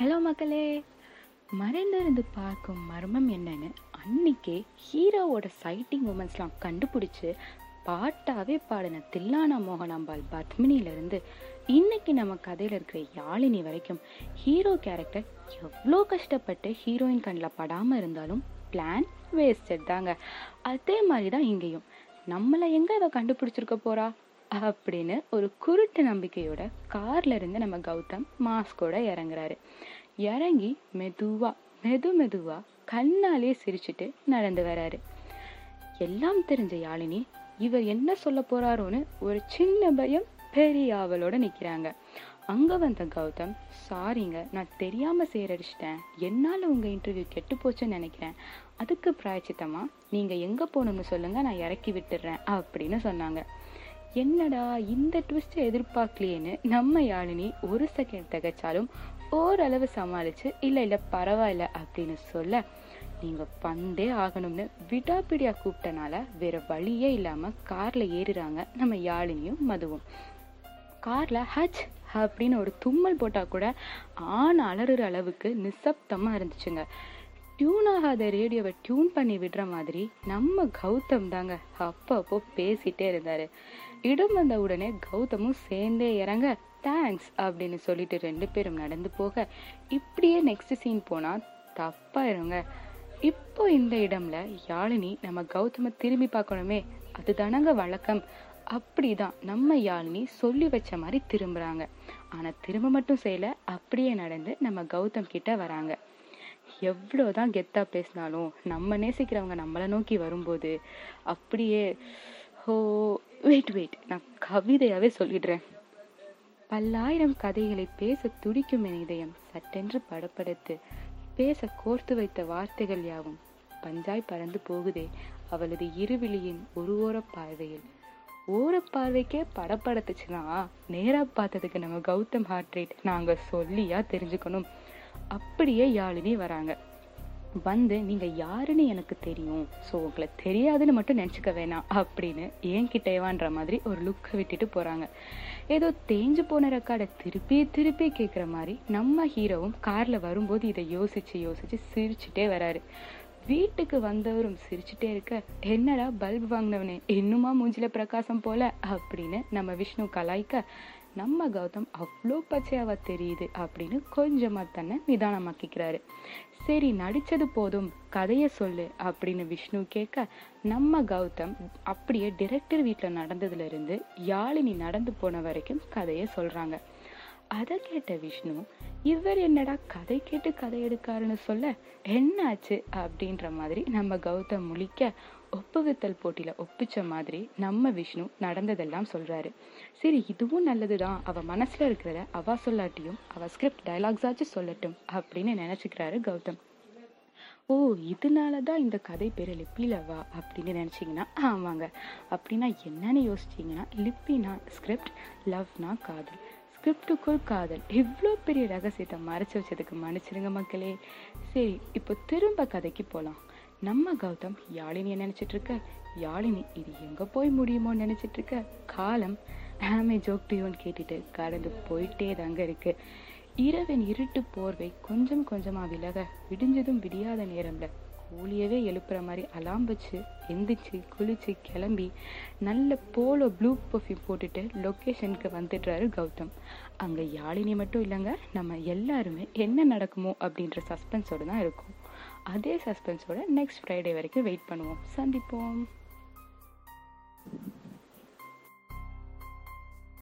Hello மக்களே மறைந்திருந்து பார்க்கும் மர்மம் என்னன்னு அன்னைக்கே ஹீரோவோட சைட்டிங் உமன்ஸ்லாம் கண்டுபிடிச்சு பாட்டாவே பாடின தில்லானா மோகனாம்பாள் பத்மினியிலிருந்து இன்னைக்கு நம்ம கதையில் இருக்கிற யாழினி வரைக்கும் ஹீரோ கேரக்டர் எவ்வளோ கஷ்டப்பட்டு ஹீரோயின் கண்ணில் படாமல் இருந்தாலும் பிளான் வேஸ்டட் தாங்க. அதே மாதிரி தான் இங்கேயும். நம்மளை எங்கே அவ கண்டுபிடிச்சிருக்க போகிறா அப்படின்னு ஒரு குருட்டு நம்பிக்கையோட கார்ல இருந்து நம்ம கௌதம் மாஸ்கோட இறங்குறாரு. இறங்கி மெதுவா மெது மெதுவா கண்ணாலே சிரிச்சுட்டு நடந்து வராரு. எல்லாம் தெரிஞ்ச யாழினி இவர் என்ன சொல்ல போறாரோன்னு ஒரு சின்ன பயம் பெரிய ஆவலோட நிக்கிறாங்க. அங்க வந்த கௌதம் சாரிங்க நான் தெரியாம சேரடிச்சிட்டேன். என்னால உங்க இன்டர்வியூ கெட்டு போச்சுன்னு நினைக்கிறேன். அதுக்கு பிராய்ச்சித்தமா நீங்க எங்க போகணும்னு சொல்லுங்க நான் இறக்கி விட்டுடுறேன் அப்படின்னு சொன்னாங்க. என்னடா இந்த ட்விஸ்ட்டை எதிர்பார்க்கலையேன்னு நம்ம யாழினி ஒரு செகண்ட் திகைச்சாலும் ஓரளவு சமாளிச்சு இல்ல இல்ல பரவாயில்ல அப்படின்னு சொல்ல நீங்க பந்தே ஆகணும்னு விடாப்பிடியாக கூப்பிட்டனால வேற வழியே இல்லாம கார்ல ஏறுறாங்க நம்ம யாழினியும் மதுவும். கார்ல ஹச் அப்படின்னு ஒரு தும்மல் போட்டா கூட ஆண் அலறுற அளவுக்கு நிசப்தமா இருந்துச்சுங்க. டியூன் ஆகாத ரேடியோவை டியூன் பண்ணி விடுற மாதிரி நம்ம கௌதம் தாங்க அப்பப்போ பேசிட்டே இருந்தாரு. இடம் வந்த உடனே கௌதமும் சேர்ந்தே இறங்க தேங்க்ஸ் அப்படின்னு சொல்லிட்டு ரெண்டு பேரும் நடந்து போக இப்படியே நெக்ஸ்ட் சீன் போனா தப்பாயிருங்க இப்போ இந்த இடம்ல யாழினி நம்ம கௌதம திரும்பி பார்க்கணுமே அதுதானங்க வழக்கம். அப்படிதான் நம்ம யாழினி சொல்லி வச்ச மாதிரி திரும்புறாங்க. ஆனா திரும்ப மட்டும் செய்யல அப்படியே நடந்து நம்ம கௌதம் கிட்ட வராங்க. எவ்வளோதான் கெத்தாக பேசினாலும் நம்ம நேசிக்கிறவங்க நம்மளை நோக்கி வரும்போது அப்படியே ஓ வெயிட் வெயிட் நான் கவிதையாகவே சொல்லிடுறேன். பல்லாயிரம் கதைகளை பேச துடிக்கும் என் இதயம் சட்டென்று படப்படுத்து பேச கோர்த்து வைத்த வார்த்தைகள் யாவும் பஞ்சாய் பறந்து போகுதே அவளது இருவிழியின் ஒரு ஓர பார்வையில். ஓர பார்வைக்கே படப்படுத்துச்சுன்னா நேராக பார்த்ததுக்கு நம்ம கௌதம் ஹார்ட் ரேட் நாங்கள் சொல்லியா தெரிஞ்சுக்கணும். அப்படியே யாழினி வராங்க. வந்து நீங்க யாருன்னு எனக்கு தெரியும். ஸோ உங்களை தெரியாதுன்னு மட்டும் நினச்சிக்க வேணாம் அப்படின்னு ஏன் கிட்டேவான்ற மாதிரி ஒரு லுக்கை விட்டுட்டு போறாங்க. ஏதோ தேஞ்சு போன ரெக்கார்டை திருப்பி திருப்பி கேட்குற மாதிரி நம்ம ஹீரோவும் கார்ல வரும்போது இதை யோசிச்சு யோசிச்சு சிரிச்சுட்டே வராரு. வீட்டுக்கு வந்தவரும் சிரிச்சுட்டே இருக்க என்னடா பல்ப் வாங்கினவனே இன்னுமா மூஞ்சில பிரகாசம் போல? அப்படின்னு நம்ம விஷ்ணு கலாய்க்க நம்ம கௌதம் அவ்வளோ பச்சையாவா தெரியுது அப்படின்னு கொஞ்சமா தன்னை நிதானமாக்கிக்கிறாரு. சரி நடிச்சது போதும் கதைய சொல்லு அப்படின்னு விஷ்ணு கேட்க நம்ம கௌதம் அப்படியே டிரெக்டர் வீட்டில் நடந்ததுல இருந்து யாழினி நடந்து போன வரைக்கும் கதையை சொல்றாங்க. அதை கேட்ட விஷ்ணு இவர் என்னடா கதை கேட்டு கதை எடுக்காருன்னு சொல்ல என்னாச்சு? அப்படின்ற மாதிரி நம்ம கௌதம் முழிக்க ஒப்புவித்தல் போட்டியில ஒப்பிச்ச மாதிரி நம்ம விஷ்ணு நடந்ததெல்லாம் சொல்றாரு. சரி இதுவும் நல்லதுதான். அவ மனசுல இருக்கிறத அவ சொல்லாட்டியும் அவ ஸ்கிரிப்ட் டைலாக்ஸாச்சும் சொல்லட்டும் அப்படின்னு நினைச்சுக்கிறாரு கௌதம். ஓ இதனாலதான் இந்த கதை பேர் லிப்பிலவா அப்படின்னு நினைச்சீங்கன்னா ஆமாங்க. அப்படின்னா என்னன்னு யோசிச்சீங்கன்னா லிப்பினா ஸ்கிரிப்ட் லவ்னா காதல். ஸ்கிரிப்டுக்குள் காதல். இவ்வளோ பெரிய ரகசியத்தை மறைச்சு வச்சதுக்கு மன்னிச்சிருங்க மக்களே. சரி இப்போ திரும்ப கதைக்கு போகலாம் நம்ம கௌதம் யாழினியை நினைச்சிட்டு இருக்க. யாழினி இது எங்க போய் முடியுமோன்னு நினைச்சிட்டு இருக்க. காலம் ஆமே ஜோக் டியூன் கேட்டுட்டு கடந்து போயிட்டே தாங்க இருக்கு. இரவின் இருட்டு போர்வை கொஞ்சம் கொஞ்சமா விலக விடிஞ்சதும் விடியாத நேரம்ல கூலியவே எழுப்புற மாதிரி அலாம் வச்சு எந்திரிச்சு குளிச்சு கிளம்பி நல்ல போலோ ப்ளூ பர்ஃப்யூம் போட்டுட்டு லொக்கேஷனுக்கு வந்துடுறாரு கௌதம். அங்கே யாழினி மட்டும் இல்லைங்க நம்ம எல்லாருமே என்ன நடக்குமோ அப்படின்ற சஸ்பென்ஸோட தான் இருக்கும். அதே சஸ்பென்ஸோட நெக்ஸ்ட் ஃப்ரைடே வரைக்கும் வெயிட் பண்ணுவோம். சந்திப்போம்.